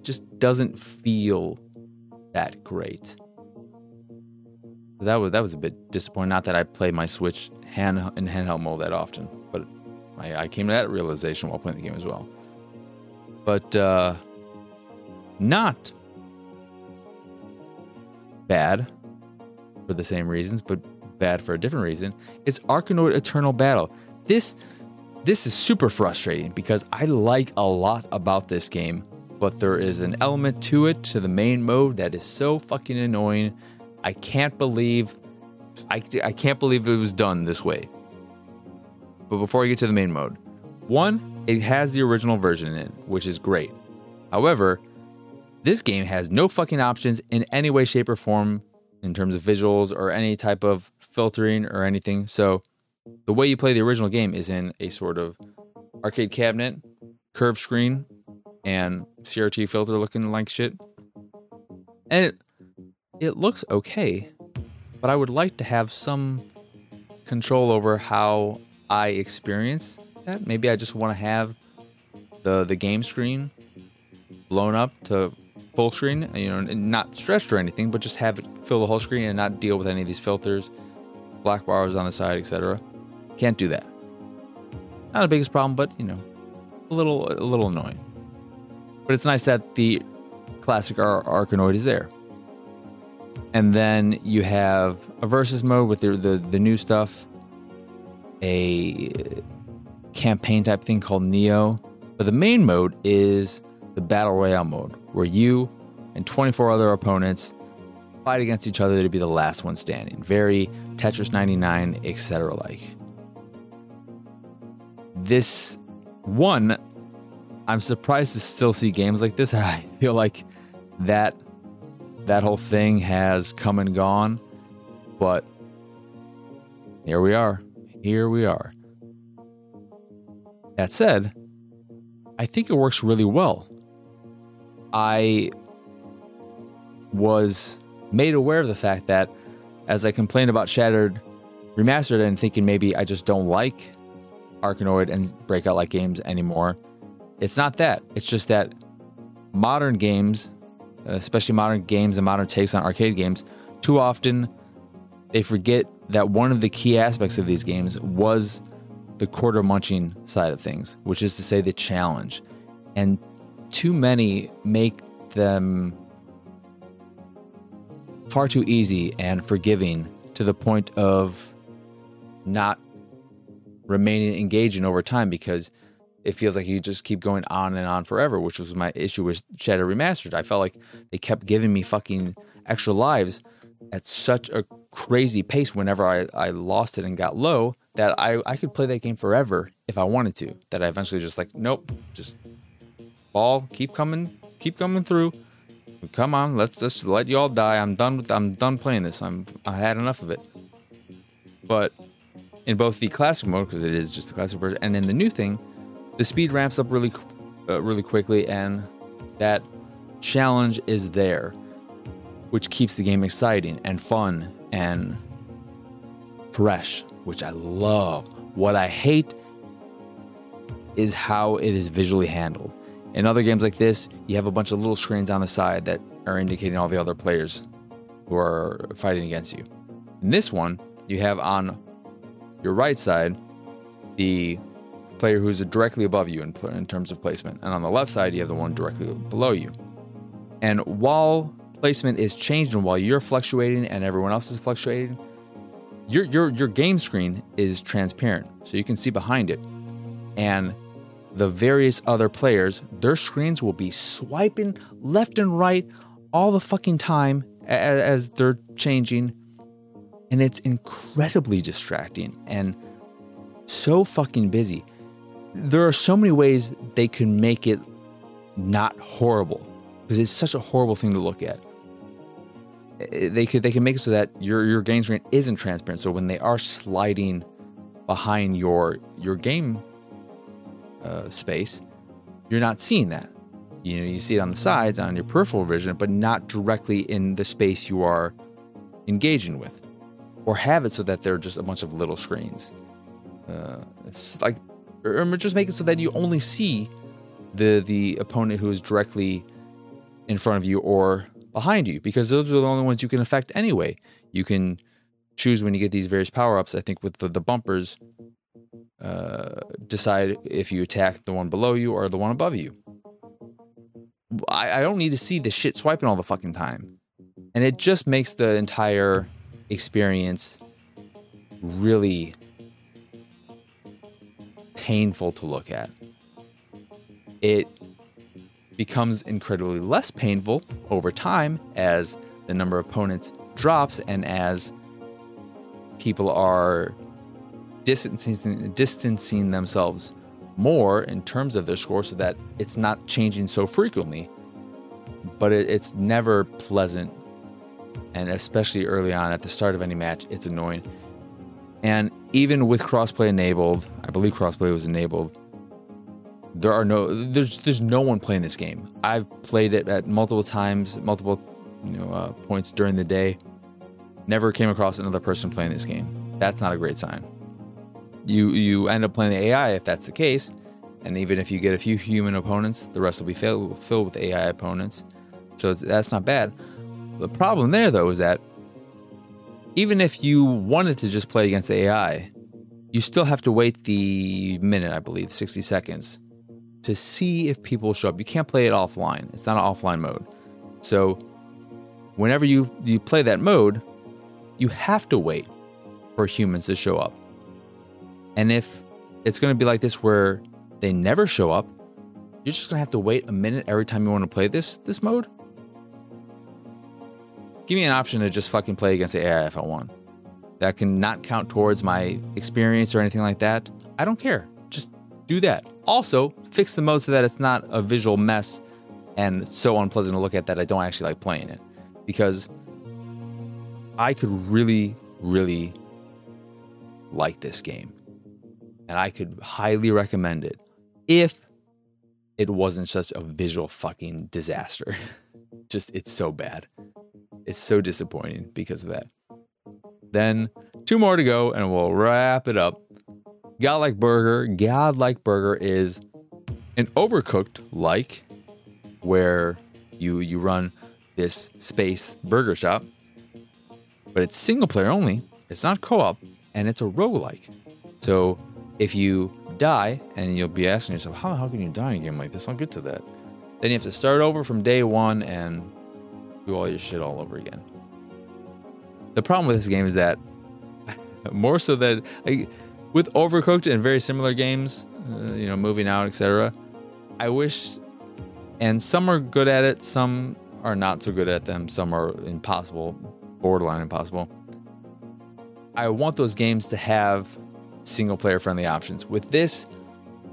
just doesn't feel that great that was that was a bit disappointing. Not that I play my Switch hand in handheld mode that often, but I, I came to that realization while playing the game as well. But uh, not bad for the same reasons, but bad for a different reason. It's Arkanoid Eternal Battle. This this is super frustrating because I like a lot about this game, but there is an element to it to the main mode that is so fucking annoying I can't believe I, I can't believe it was done this way. But before I get to the main mode, one, it has the original version in, it, which is great. However, this game has no fucking options in any way, shape, or form in terms of visuals or any type of filtering or anything. So the way you play the original game is in a sort of arcade cabinet, curved screen, and CRT filter looking like shit. And it, it looks okay, but I would like to have some control over how I experience that. Maybe I just want to have the the game screen blown up to full screen, you know, not stretched or anything, but just have it fill the whole screen and not deal with any of these filters, black bars on the side, etc. Can't do that. Not the biggest problem, but you know, a little a little annoying. But it's nice that the classic Ar- Arkanoid is there. And then you have a versus mode with the, the, the new stuff, a campaign type thing called Neo. But the main mode is the Battle Royale mode, where you and 24 other opponents fight against each other to be the last one standing. Very Tetris 99, etc. like. This one, I'm surprised to still see games like this. I feel like that that whole thing has come and gone, but here we are. Here we are. That said, I think it works really well. I was made aware of the fact that as I complained about Shatter Remastered and thinking maybe I just don't like Arkanoid and Breakout like games anymore, it's not that. It's just that modern games, Uh, especially modern games and modern takes on arcade games, too often they forget that one of the key aspects of these games was the quarter munching side of things, which is to say the challenge. And too many make them far too easy and forgiving to the point of not remaining engaging over time because it feels like you just keep going on and on forever, which was my issue with Shatter Remastered. I felt like they kept giving me fucking extra lives at such a crazy pace whenever I, I lost it and got low that I, I could play that game forever if I wanted to. That I eventually just like, nope, just ball, keep coming, keep coming through. Come on, let's just let you all die. I'm done with I'm done playing this. I'm I had enough of it. But in both the classic mode because it is just the classic version and in the new thing, the speed ramps up really uh, really quickly and that challenge is there, which keeps the game exciting and fun and fresh, which I love. What I hate is how it is visually handled. In other games like this, you have a bunch of little screens on the side that are indicating all the other players who are fighting against you. In this one, you have on your right side the player who's directly above you in, in terms of placement, and on the left side, you have the one directly below you. And while placement is changed and while you're fluctuating and everyone else is fluctuating, your your your game screen is transparent, so you can see behind it. And the various other players, their screens will be swiping left and right all the fucking time as, as they're changing. And it's incredibly distracting and so fucking busy. There are so many ways they can make it not horrible because it's such a horrible thing to look at. They could they can make it so that your your game screen isn't transparent. So when they are sliding behind your your game uh, space, you're not seeing that. You know, you see it on the sides on your peripheral vision, but not directly in the space you are engaging with, or have it so that they're just a bunch of little screens. Uh, it's like, or just make it so that you only see the the opponent who is directly in front of you or behind you, because those are the only ones you can affect anyway. You can choose when you get these various power ups. I think with the, the bumpers, uh, decide if you attack the one below you or the one above you. I, I don't need to see the shit swiping all the fucking time. And it just makes the entire experience really painful to look at. It becomes incredibly less painful over time as the number of opponents drops and as people are distancing distancing themselves more in terms of their score so that it's not changing so frequently. But it, it's never pleasant. And especially early on at the start of any match it's annoying and even with crossplay enabled i believe crossplay was enabled there are no there's there's no one playing this game. I've played it at multiple times multiple you know uh, points during the day. Never came across another person playing this game. That's not a great sign. You you end up playing the AI if that's the case, and even if you get a few human opponents, the rest will be filled, filled with AI opponents. So that's not bad. The problem there though is that even if you wanted to just play against AI, you still have to wait the minute, I believe, 60 seconds to see if people show up. You can't play it offline. It's not an offline mode. So whenever you, you play that mode, you have to wait for humans to show up. And if it's going to be like this where they never show up, you're just going to have to wait a minute every time you want to play this this mode. Give me an option to just fucking play against the AI if I want. That can not count towards my experience or anything like that. I don't care. Just do that. Also, fix the mode so that it's not a visual mess and so unpleasant to look at that I don't actually like playing it. Because I could really, really like this game. And I could highly recommend it if it wasn't such a visual fucking disaster. Just, it's so bad. It's so disappointing because of that. Then, two more to go, and we'll wrap it up. Godlike Burger. Godlike Burger is an overcooked like where you you run this space burger shop, but it's single player only. It's not co-op, and it's a roguelike. So if you die, and you'll be asking yourself, how, how can you die in a game like this? I'll get to that. Then you have to start over from day one and do all your shit all over again. The problem with this game is that, more so that with Overcooked and very similar games, uh, you know, moving out, etc. I wish, and some are good at it, some are not so good at them, some are impossible, borderline impossible. I want those games to have single player friendly options. With this,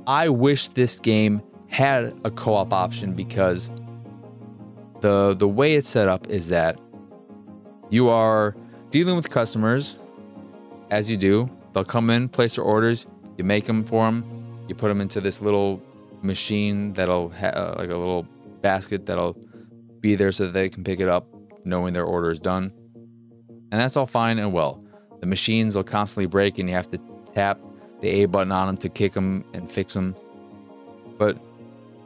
I wish this game had a co-op option because the the way it's set up is that you are dealing with customers as you do. They'll come in, place their orders, you make them for them, you put them into this little machine that'll have uh, like a little basket that'll be there so that they can pick it up knowing their order is done. And that's all fine and well. The machines will constantly break and you have to tap the A button on them to kick them and fix them. But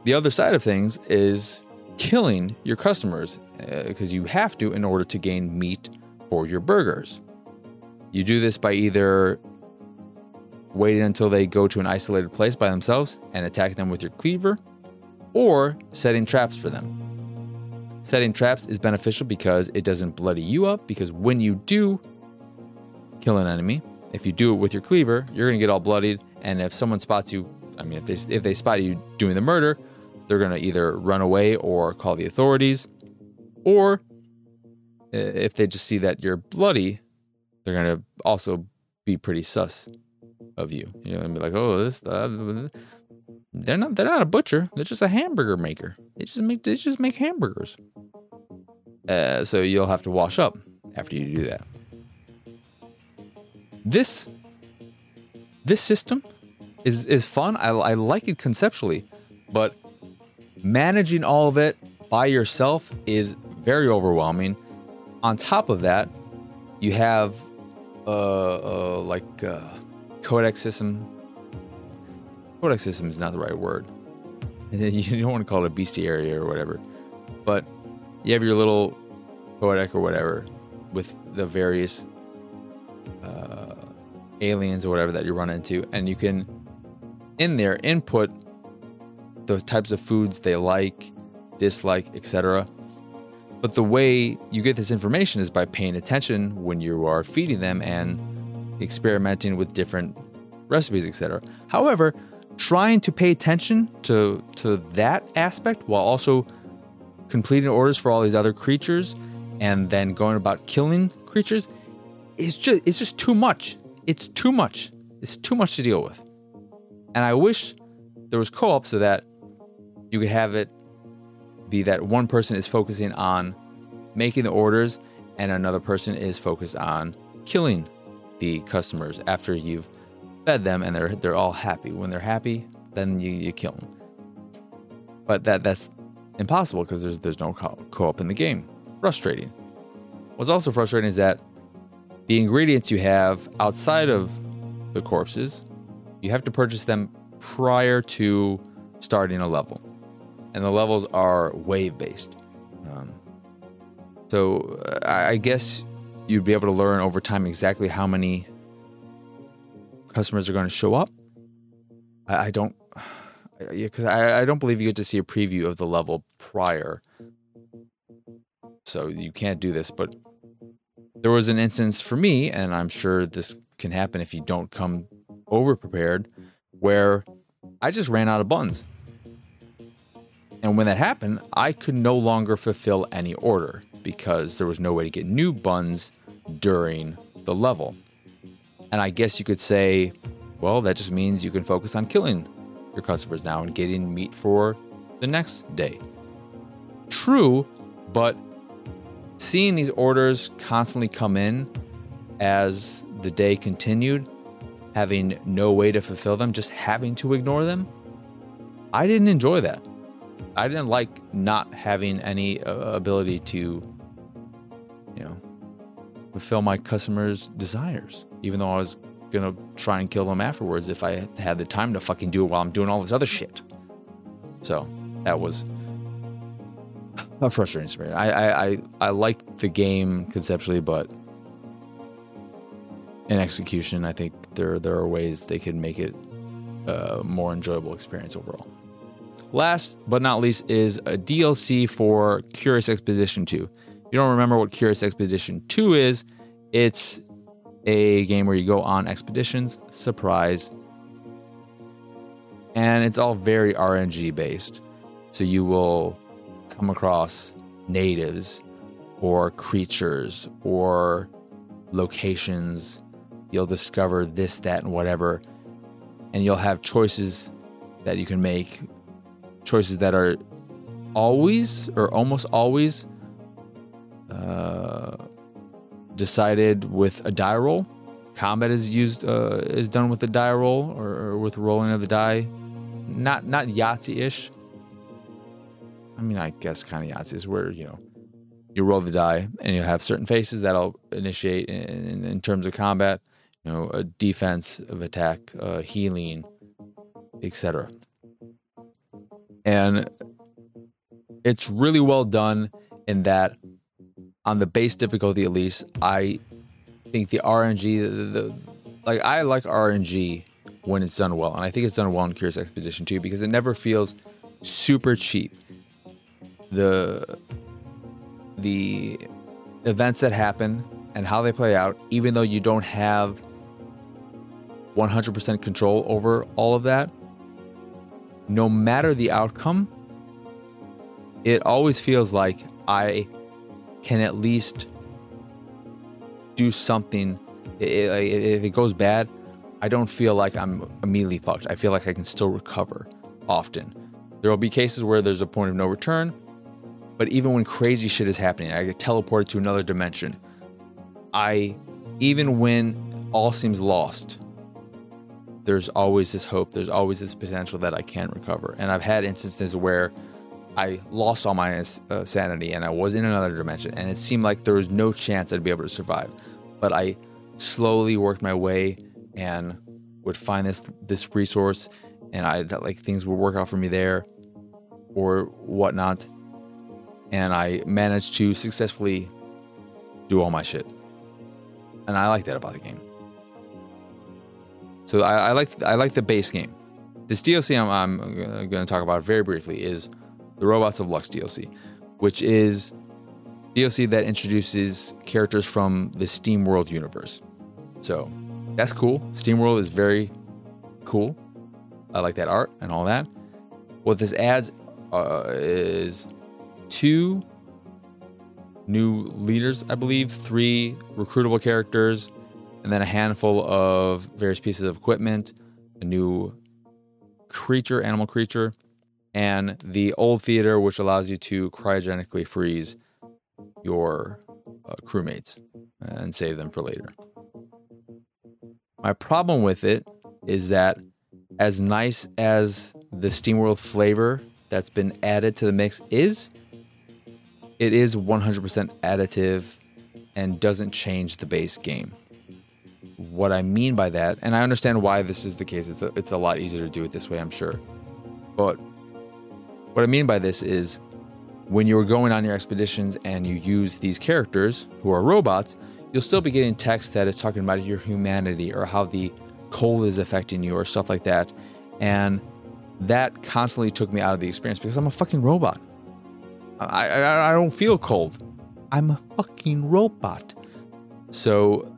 the other side of things is killing your customers because uh, you have to in order to gain meat for your burgers. You do this by either waiting until they go to an isolated place by themselves and attack them with your cleaver, or setting traps for them. Setting traps is beneficial because it doesn't bloody you up, because when you do kill an enemy, if you do it with your cleaver, you're going to get all bloodied. And if someone spots you, I mean, if they, if they spot you doing the murder, they're going to either run away or call the authorities. Or if they just see that you're bloody, they're going to also be pretty sus of you. You know, and be like, oh, this, uh, they're not, they're not a butcher. They're just a hamburger maker. They just make, they just make hamburgers. Uh, so you'll have to wash up after you do that. This this system is is fun. I, I like it conceptually, but managing all of it by yourself is very overwhelming. On top of that, you have uh, uh like uh, codex system. Codex system is not the right word. You don't want to call it a bestiary or whatever, but you have your little codec or whatever with the various uh, aliens or whatever that you run into, and you can in there input the types of foods they like, dislike, etc. But the way you get this information is by paying attention when you are feeding them and experimenting with different recipes, etc. However, trying to pay attention to to that aspect while also completing orders for all these other creatures and then going about killing creatures is just it's just too much. It's too much. It's too much to deal with. And I wish there was co-op so that you could have it be that one person is focusing on making the orders and another person is focused on killing the customers after you've fed them and they're they're all happy. When they're happy, then you, you kill them. But that that's impossible because there's there's no co-op in the game. Frustrating. What's also frustrating is that the ingredients you have outside of the corpses, you have to purchase them prior to starting a level. And the levels are wave based. Um, so uh, I guess you'd be able to learn over time exactly how many customers are going to show up. I, I don't. because I, I don't believe you get to see a preview of the level prior. So you can't do this, but there was an instance for me, and I'm sure this can happen if you don't come over prepared, where I just ran out of buns. And when that happened, I could no longer fulfill any order because there was no way to get new buns during the level. And I guess you could say, well, that just means you can focus on killing your customers now and getting meat for the next day. True, but seeing these orders constantly come in as the day continued, having no way to fulfill them, just having to ignore them, I didn't enjoy that. I didn't like not having any uh, ability to, you know, fulfill my customers' desires, even though I was gonna try and kill them afterwards if I had the time to fucking do it while I'm doing all this other shit. So that was a frustrating experience. I I I, I like the game conceptually, but in execution, I think there there are ways they could make it a more enjoyable experience overall. Last but not least is a DLC for Curious Expedition 2. If you don't remember what Curious Expedition 2 is, it's a game where you go on expeditions, surprise, and it's all very RNG based. So you will come across natives or creatures or locations. You'll discover this, that, and whatever. And you'll have choices that you can make, choices that are always or almost always uh, decided with a die roll. Combat is used uh, is done with the die roll or, or with rolling of the die. Not not Yahtzee ish, I mean, I guess kind of Yahtzee is where, you know, you roll the die and you have certain faces that'll initiate in, in, in terms of combat, you know, a defense of attack, uh, healing, etc. And it's really well done in that on the base difficulty at least, I think the RNG, the, the, like I like RNG when it's done well, and I think it's done well in Curious Expedition 2 because it never feels super cheap. The the events that happen and how they play out, even though you don't have 100% control over all of that, no matter the outcome, it always feels like I can at least do something. If it goes bad, I don't feel like I'm immediately fucked. I feel like I can still recover often. There will be cases where there's a point of no return, but even when crazy shit is happening, I get teleported to another dimension. I, even when all seems lost, there's always this hope, there's always this potential that I can recover. And I've had instances where I lost all my uh, sanity and I was in another dimension, and it seemed like there was no chance I'd be able to survive. But I slowly worked my way and would find this this resource, and I like things would work out for me there, or whatnot and I managed to successfully do all my shit. And I like that about the game. So I, I like I like the base game. This DLC I'm, I'm going to talk about very briefly is the Robots of Lux DLC, which is DLC that introduces characters from the SteamWorld universe. So that's cool. SteamWorld is very cool. I like that art and all that. What this adds uh, is two new leaders, I believe, three recruitable characters, and then a handful of various pieces of equipment, a new creature, animal creature, and the old theater, which allows you to cryogenically freeze your uh, crewmates and save them for later. My problem with it is that, as nice as the SteamWorld flavor that's been added to the mix is, it is 100% additive and doesn't change the base game. What I mean by that, and I understand why this is the case, it's a, it's a lot easier to do it this way, I'm sure. But what I mean by this is when you're going on your expeditions and you use these characters who are robots, you'll still be getting text that is talking about your humanity or how the cold is affecting you or stuff like that. And that constantly took me out of the experience because I'm a fucking robot. I, I, I don't feel cold. I'm a fucking robot. So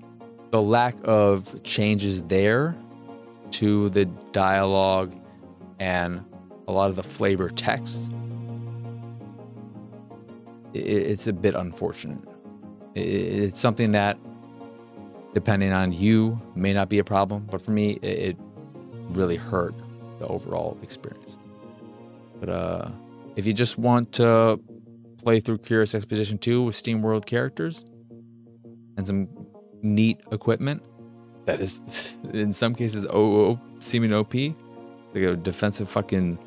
the lack of changes there to the dialogue and a lot of the flavor text, it's a bit unfortunate. It's something that, depending on you, may not be a problem, but for me, it really hurt the overall experience. But uh, if you just want to play through Curious Expedition 2 with SteamWorld characters and some neat equipment that is, in some cases, OO, seeming OP, like a defensive fucking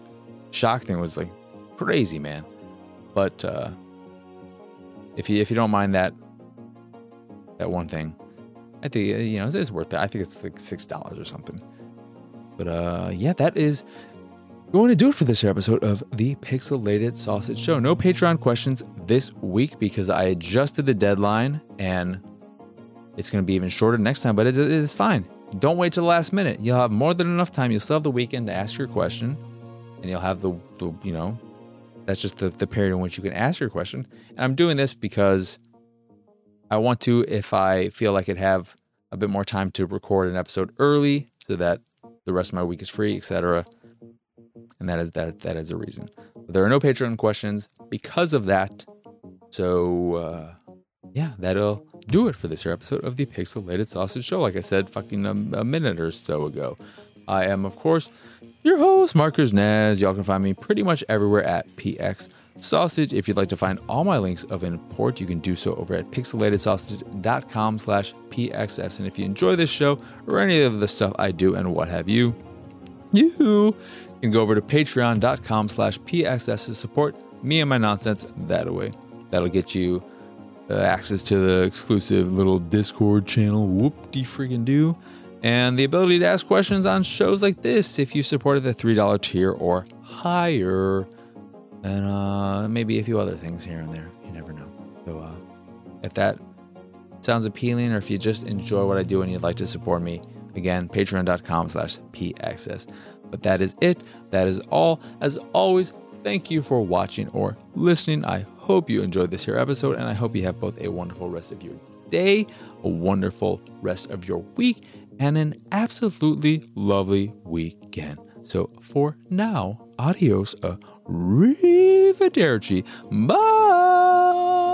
shock thing was like crazy, man. But uh, if you if you don't mind that that one thing, I think you know it's worth it. I think it's like six dollars or something. But uh, yeah, that is going to do it for this episode of the Pixelated Sausage Show. No Patreon questions this week because I adjusted the deadline and it's going to be even shorter next time, but it is fine. Don't wait till the last minute. You'll have more than enough time. You'll still have the weekend to ask your question, and you'll have the, the you know, that's just the, the period in which you can ask your question. And I'm doing this because I want to, if I feel like I'd have a bit more time to record an episode early so that the rest of my week is free, etc. And that is that that is a reason. But there are no Patreon questions because of that. So uh, yeah, that'll do it for this episode of the Pixelated Sausage Show. Like I said, fucking a, a minute or so ago. I am, of course, your host, Marcus Naz. Y'all can find me pretty much everywhere at PX Sausage. If you'd like to find all my links of import, you can do so over at pixelatedsausage.com slash PXS. And if you enjoy this show or any of the stuff I do and what have you, you can go over to patreon.com slash PXS to support me and my nonsense that way. That'll get you uh, access to the exclusive little Discord channel, whoop de freaking do, and the ability to ask questions on shows like this if you supported the $3 tier or higher and uh, maybe a few other things here and there. You never know. So uh, if that sounds appealing, or if you just enjoy what I do and you'd like to support me, again, patreon.com slash pxs. But that is it. That is all. As always, thank you for watching or listening. I hope you enjoyed this here episode, and I hope you have both a wonderful rest of your day, a wonderful rest of your week, and an absolutely lovely weekend. So for now, adios. Arrivederci. Bye.